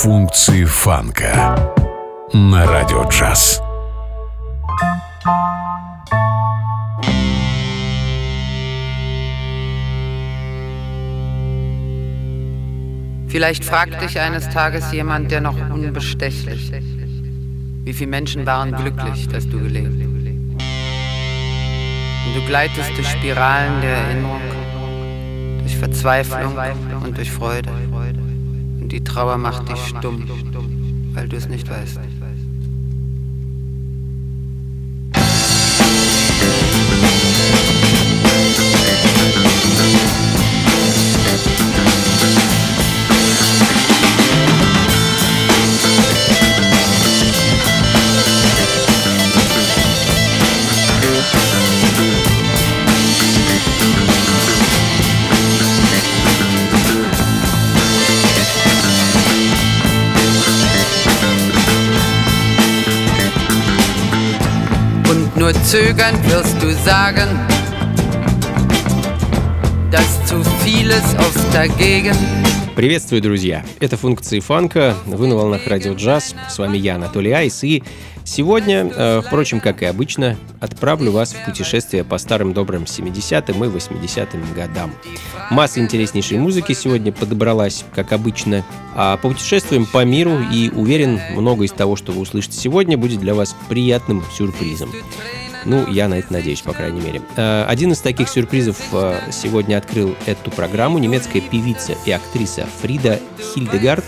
Функции фанка на радио джаз. Vielleicht fragt dich eines Tages jemand, der noch unbestechlich. Wie viele Menschen waren glücklich, dass du gelebt? Und du gleitest durch Spiralen der Erinnerung, durch Verzweiflung und durch Freude. Die Trauer macht dich stumm, weil du es nicht weißt. Nur zögernd wirst du sagen, dass zu vieles oft dagegen. Приветствую, друзья! Это функции фанка. Вы на волнах радио джаз. С вами я, Анатолий Айс. И сегодня, э, впрочем, как и обычно, отправлю вас в путешествие по старым добрым 70-м и 80-м годам. Масса интереснейшей музыки сегодня подобралась, как обычно. А путешествуем по миру и уверен, много из того, что вы услышите сегодня, будет для вас приятным сюрпризом. Ну, я на это надеюсь, по крайней мере. Э, один из таких сюрпризов э, сегодня открыл эту программу немецкая певица и актриса Фрида Хильдегард.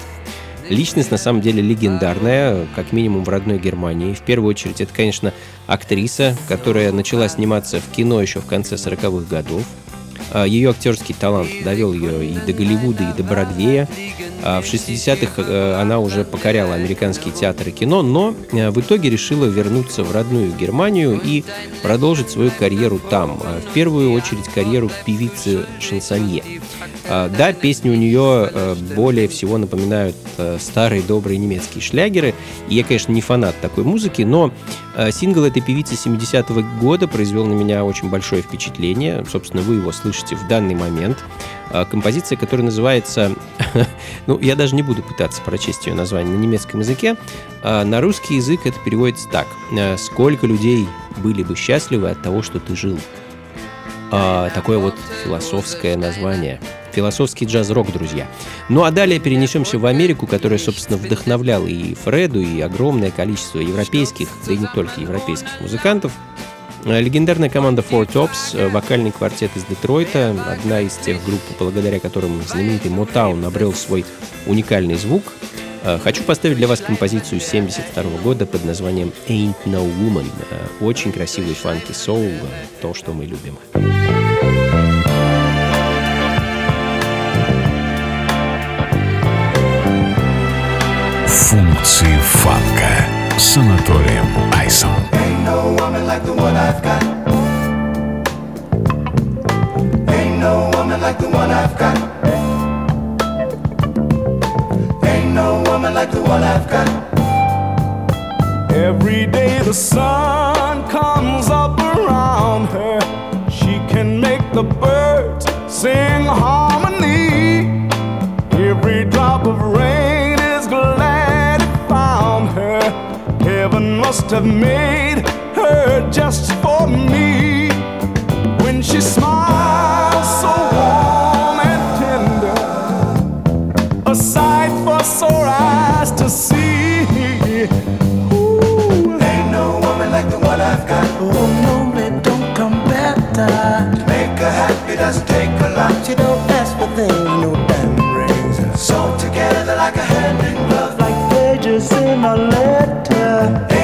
Личность на самом деле легендарная, как минимум в родной Германии. В первую очередь это, конечно, актриса, которая начала сниматься в кино еще в конце 40-х годов. Э, ее актерский талант довел ее и до Голливуда, и до Бродвея. А в 60-х э, она уже покоряла американские театры кино, но э, в итоге решила вернуться в родную Германию и продолжить свою карьеру там. А в первую очередь карьеру певицы-шансонье. А, да, песни у нее э, более всего напоминают старые добрые немецкие шлягеры. И я, конечно, не фанат такой музыки, но сингл этой певицы 70-го года произвел на меня очень большое впечатление. Собственно, вы его слышите в данный момент. Композиция, которая называется Ну, я даже не буду пытаться прочесть ее название на немецком языке. А на русский язык это переводится так. «Э, «Сколько людей были бы счастливы от того, что ты жил?» Такое вот философское название. Философский джаз-рок, друзья. Ну а далее перенесемся в Америку, которая, собственно, вдохновляла и Фреду, и огромное количество европейских, да и не только европейских музыкантов. Э, легендарная команда Four Tops, э, вокальный квартет из Детройта, одна из тех групп, благодаря которым знаменитый Motown обрел свой уникальный звук. Э, хочу поставить для вас композицию 72 года под названием Ain't No Woman. Очень красивый фанки соул, то, что мы любим. Функции фанка с Анатолием Айсом. Ain't no woman like the one I've got. Ain't no woman like the one I've got. Ain't no woman like the one I've got. Every day the sun comes up around her. She can make the birds sing harmony. Must have made her just for me. When she smiles so warm and tender, a sight for sore eyes to see. Ooh, ain't no woman like the one I've got. Oh no, it don't come better. To make her happy doesn't take a lot. She don't ask for things, no diamond rings. Sewn together like a hand in glove. Like pages in a letter.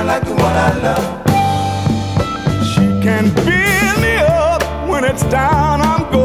Woman like the one I love. She can build me up when it's down. I'm going.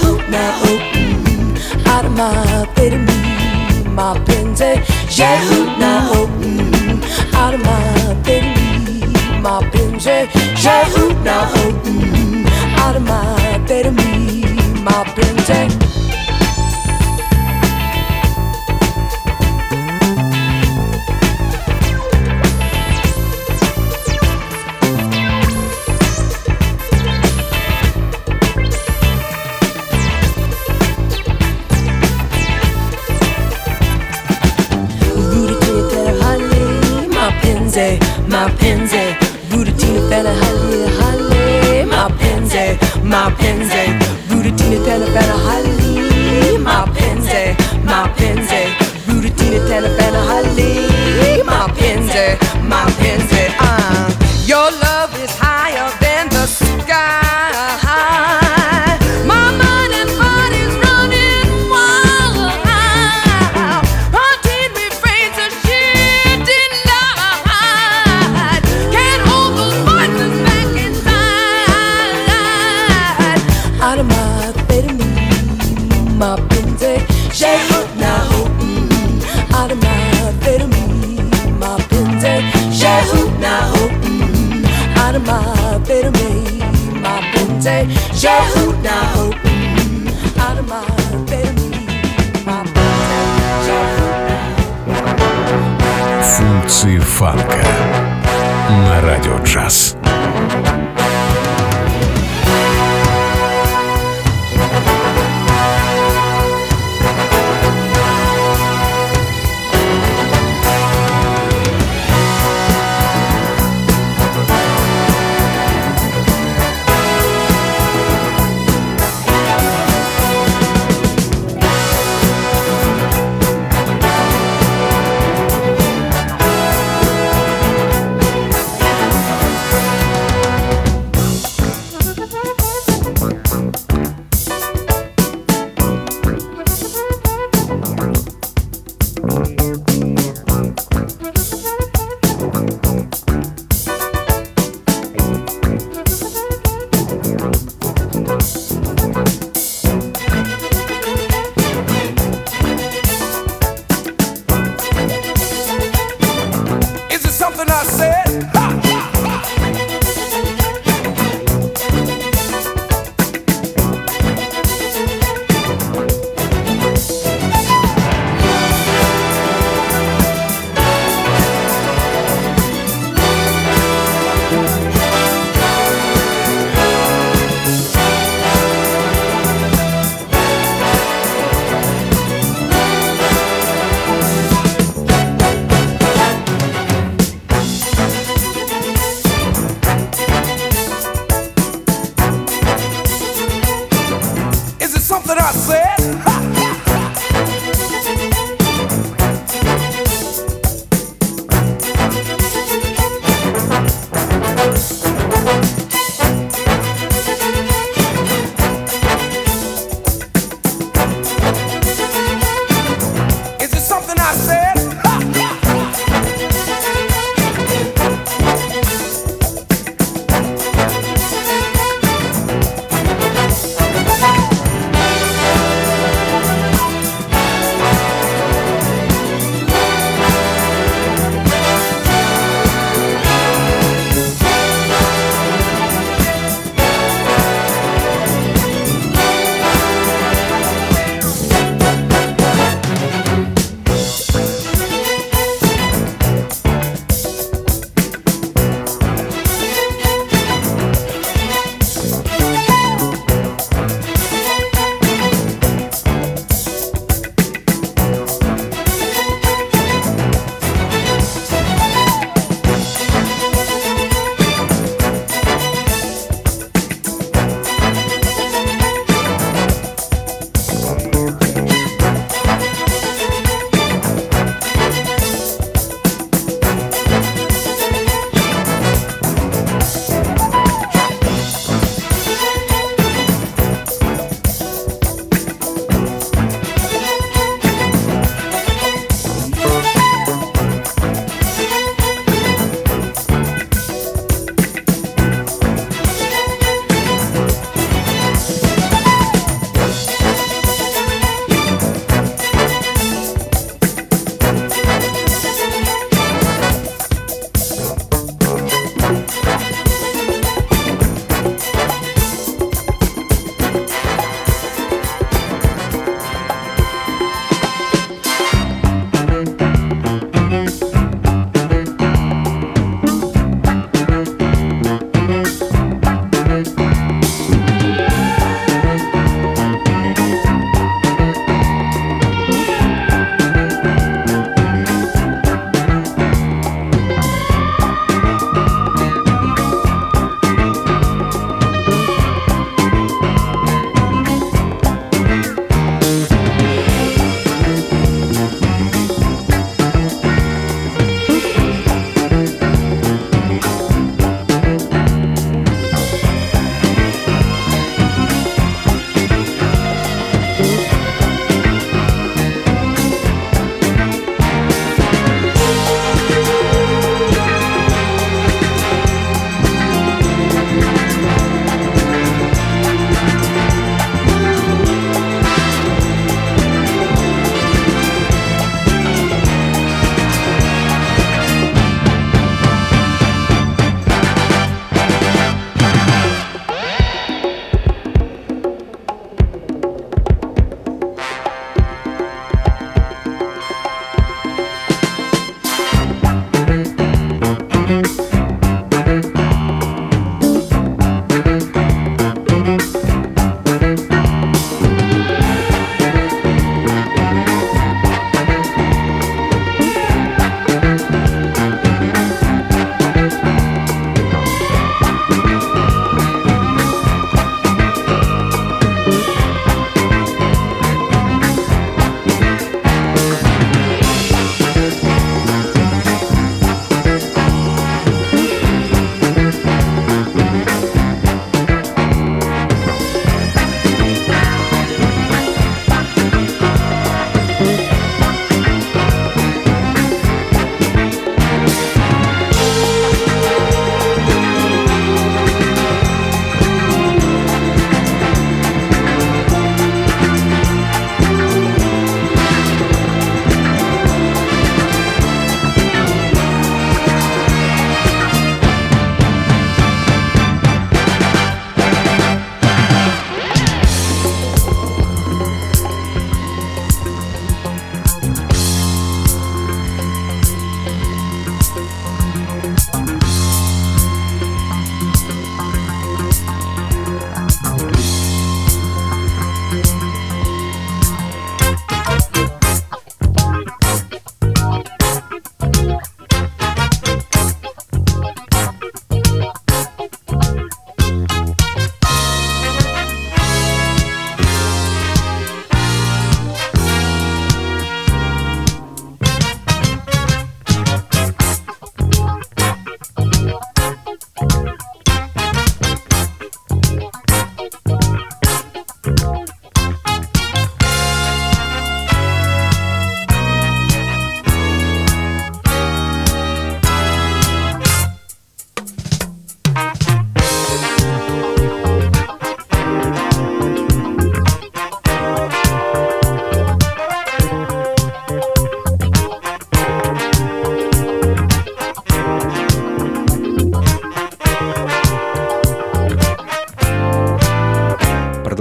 hoop now, hoop out of my bed and me, my pente. Eh? Yeah, hoop now, hoop out of my bed me, mm-hmm. my pente. Eh? Yeah, hoop now, hoop out of my me, my. Eh? our pins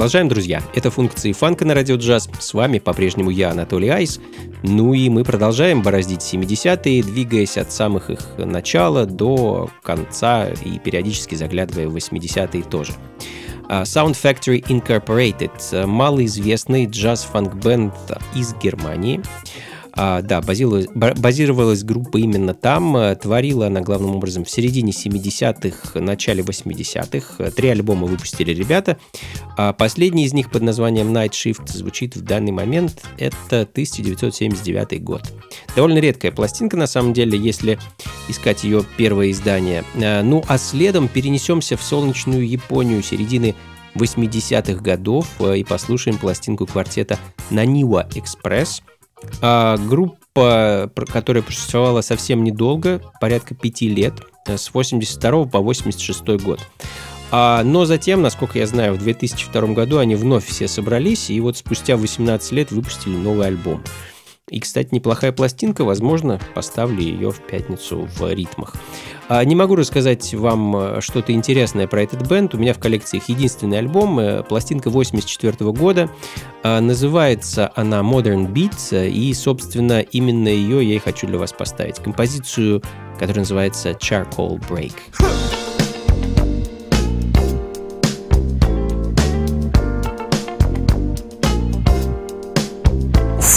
продолжаем, друзья. Это функции фанка на радио джаз. С вами по-прежнему я, Анатолий Айс. Ну и мы продолжаем бороздить 70-е, двигаясь от самых их начала до конца и периодически заглядывая в 80-е тоже. А, Sound Factory Incorporated – малоизвестный джаз-фанк-бенд из Германии – а, да, базировалась, базировалась группа именно там. Творила она главным образом в середине 70-х, начале 80-х. Три альбома выпустили ребята. А последний из них под названием Night Shift звучит в данный момент. Это 1979 год. Довольно редкая пластинка, на самом деле, если искать ее первое издание. А, ну, а следом перенесемся в солнечную Японию середины 80-х годов э, и послушаем пластинку квартета Нанива Экспресс – а группа, которая существовала совсем недолго, порядка пяти лет, э, с 82 по 86 год. А, но затем, насколько я знаю, в 2002 году они вновь все собрались, и вот спустя 18 лет выпустили новый альбом. И, кстати, неплохая пластинка, возможно, поставлю ее в пятницу в ритмах. А, не могу рассказать вам э, что-то интересное про этот бенд. У меня в коллекции их единственный альбом, э, пластинка 84 года. А, называется она Modern Beats, и, собственно, именно ее я и хочу для вас поставить. Композицию, которая называется Charcoal Break.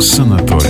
с Анатолием.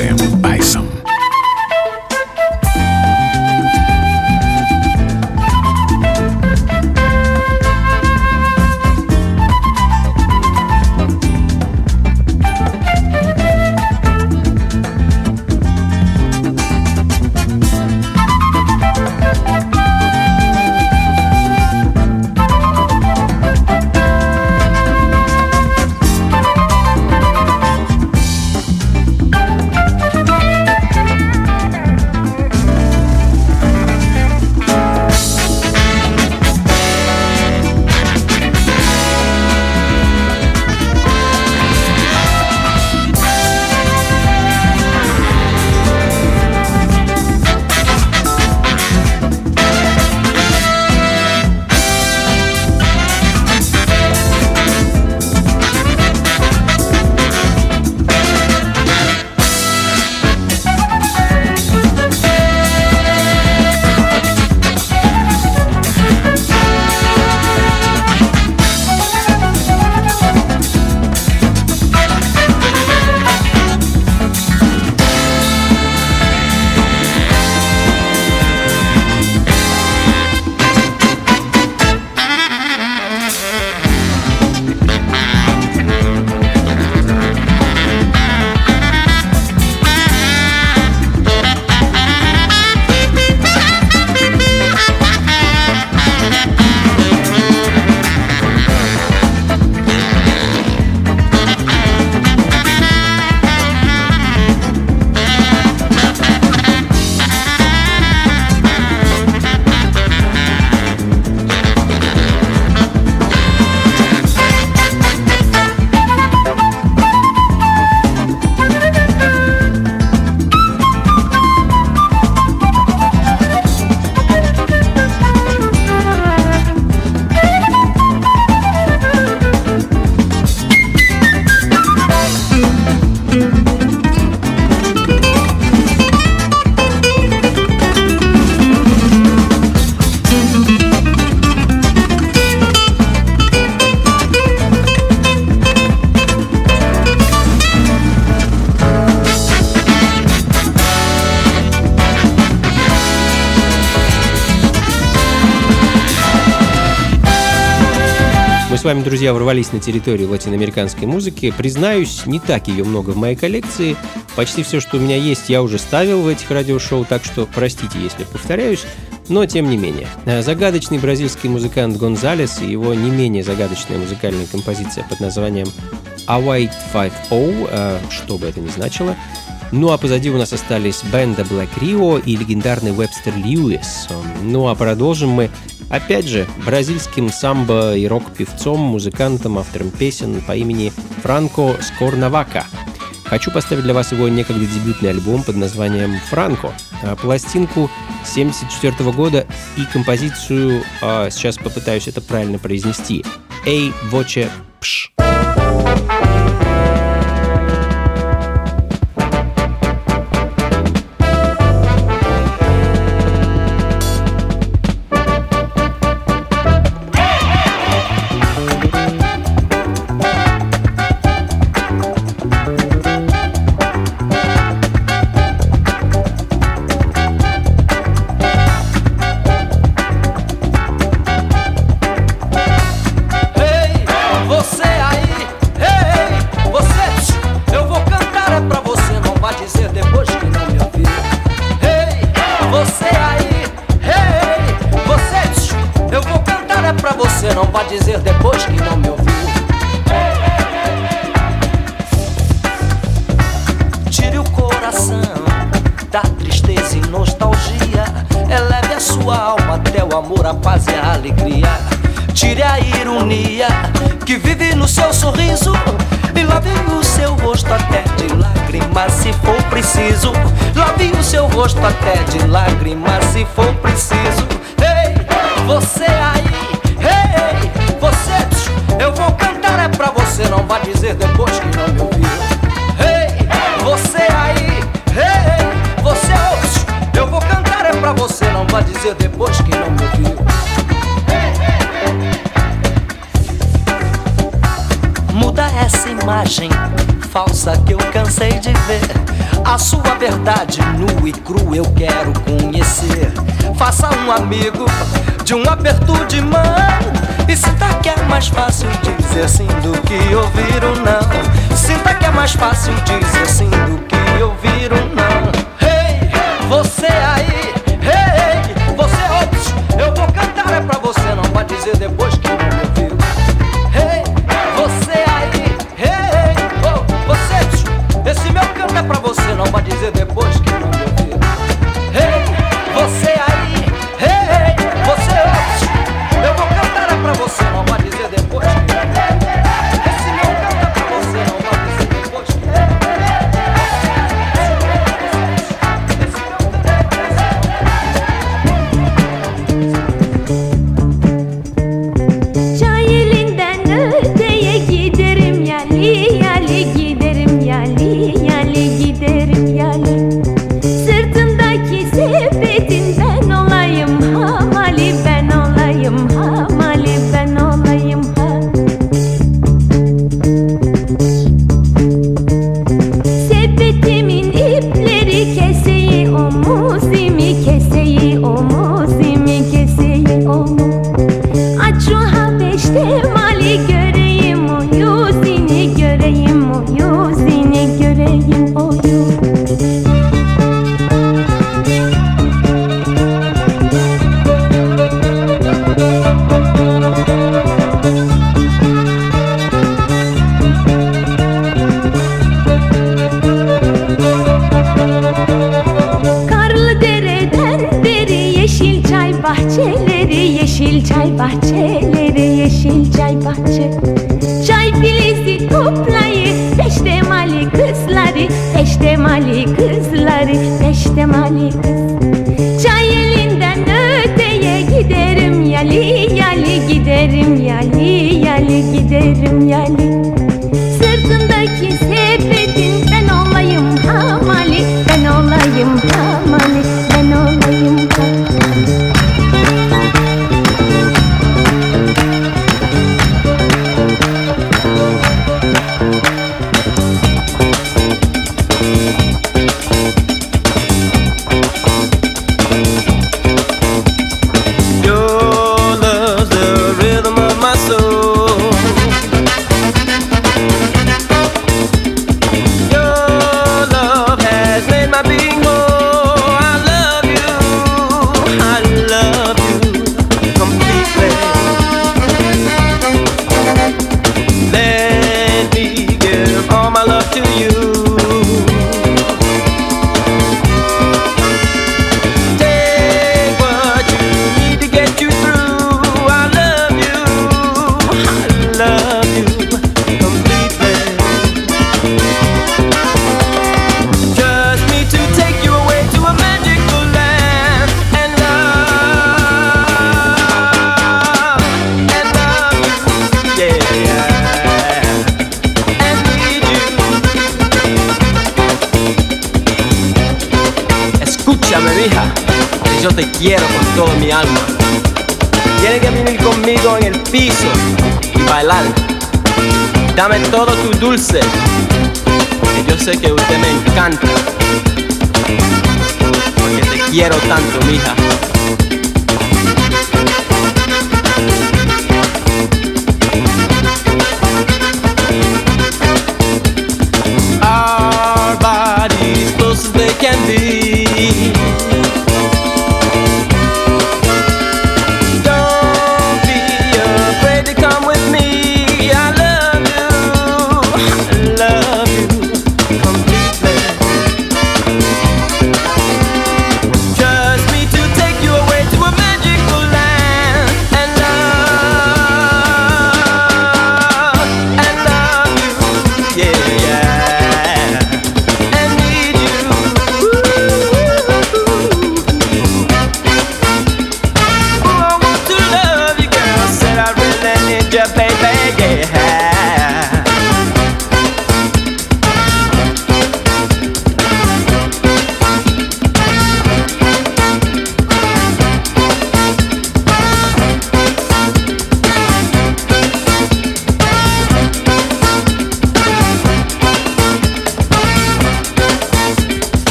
Вами, друзья, ворвались на территорию латиноамериканской музыки. Признаюсь, не так ее много в моей коллекции. Почти все, что у меня есть, я уже ставил в этих радиошоу, так что простите, если повторяюсь. Но тем не менее. Э, загадочный бразильский музыкант Гонзалес и его не менее загадочная музыкальная композиция под названием A White 5-0, э, что бы это ни значило, ну а позади у нас остались бенда Black Rio и легендарный Вебстер Льюис. Ну а продолжим мы, опять же, бразильским самбо и рок-певцом, музыкантом, автором песен по имени Франко Скорнавака. Хочу поставить для вас его некогда дебютный альбом под названием «Франко», а пластинку 1974 года и композицию, а, сейчас попытаюсь это правильно произнести, «Эй, Воче Пш». verdade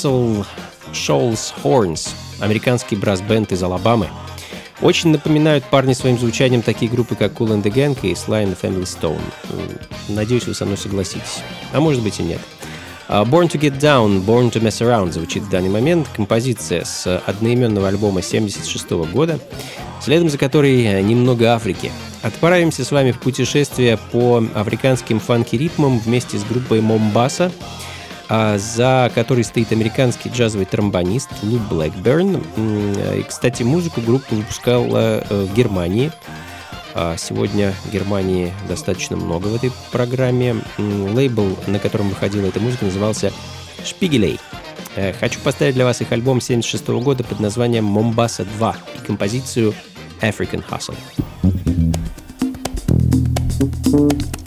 Muscle Shoals Horns, американский брас-бенд из Алабамы. Очень напоминают парни своим звучанием такие группы, как Cool and the Gang и Sly and the Family Stone. Надеюсь, вы со мной согласитесь. А может быть и нет. А, Born to Get Down, Born to Mess Around звучит в данный момент. Композиция с одноименного альбома 76 года, следом за которой немного Африки. Отправимся с вами в путешествие по африканским фанки-ритмам вместе с группой Момбаса, за которой стоит американский джазовый тромбонист Лу Блэкберн. И, кстати, музыку группа выпускала э, в Германии. А сегодня Германии достаточно много в этой программе. Лейбл, на котором выходила эта музыка, назывался «Шпигелей». Э, хочу поставить для вас их альбом 76 года под названием «Момбаса 2» и композицию «African Hustle». I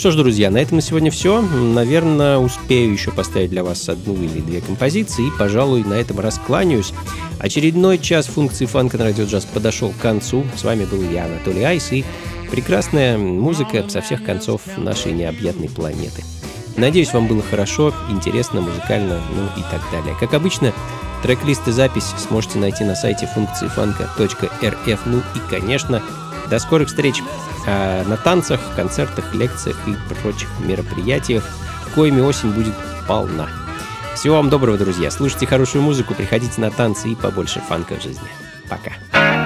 что ж, друзья, на этом на сегодня все. Наверное, успею еще поставить для вас одну или две композиции, и, пожалуй, на этом раскланяюсь. Очередной час функции фанка на радио джаз подошел к концу. С вами был я, Анатолий Айс, и прекрасная музыка со всех концов нашей необъятной планеты. Надеюсь, вам было хорошо, интересно, музыкально, ну и так далее. Как обычно, трек-лист и запись сможете найти на сайте функции фанка.рф. Ну и, конечно, до скорых встреч а на танцах, концертах, лекциях и прочих мероприятиях, коими осень будет полна. Всего вам доброго, друзья. Слушайте хорошую музыку, приходите на танцы и побольше фанка в жизни. Пока.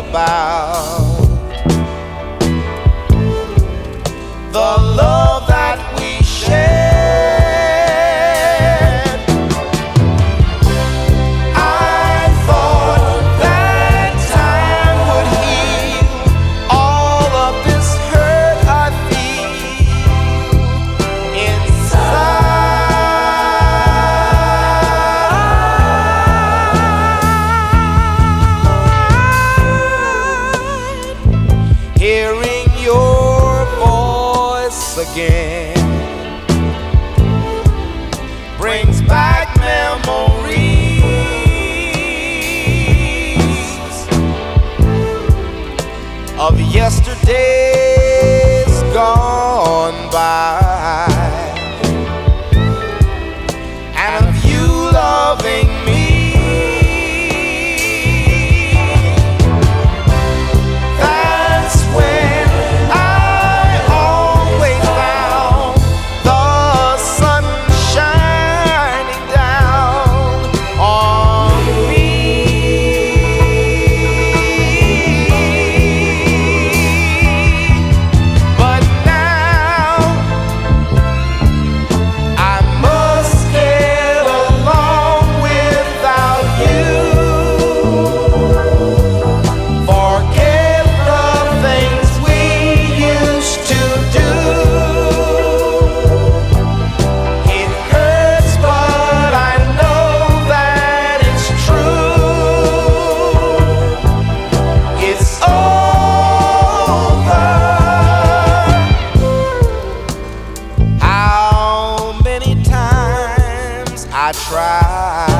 About I try.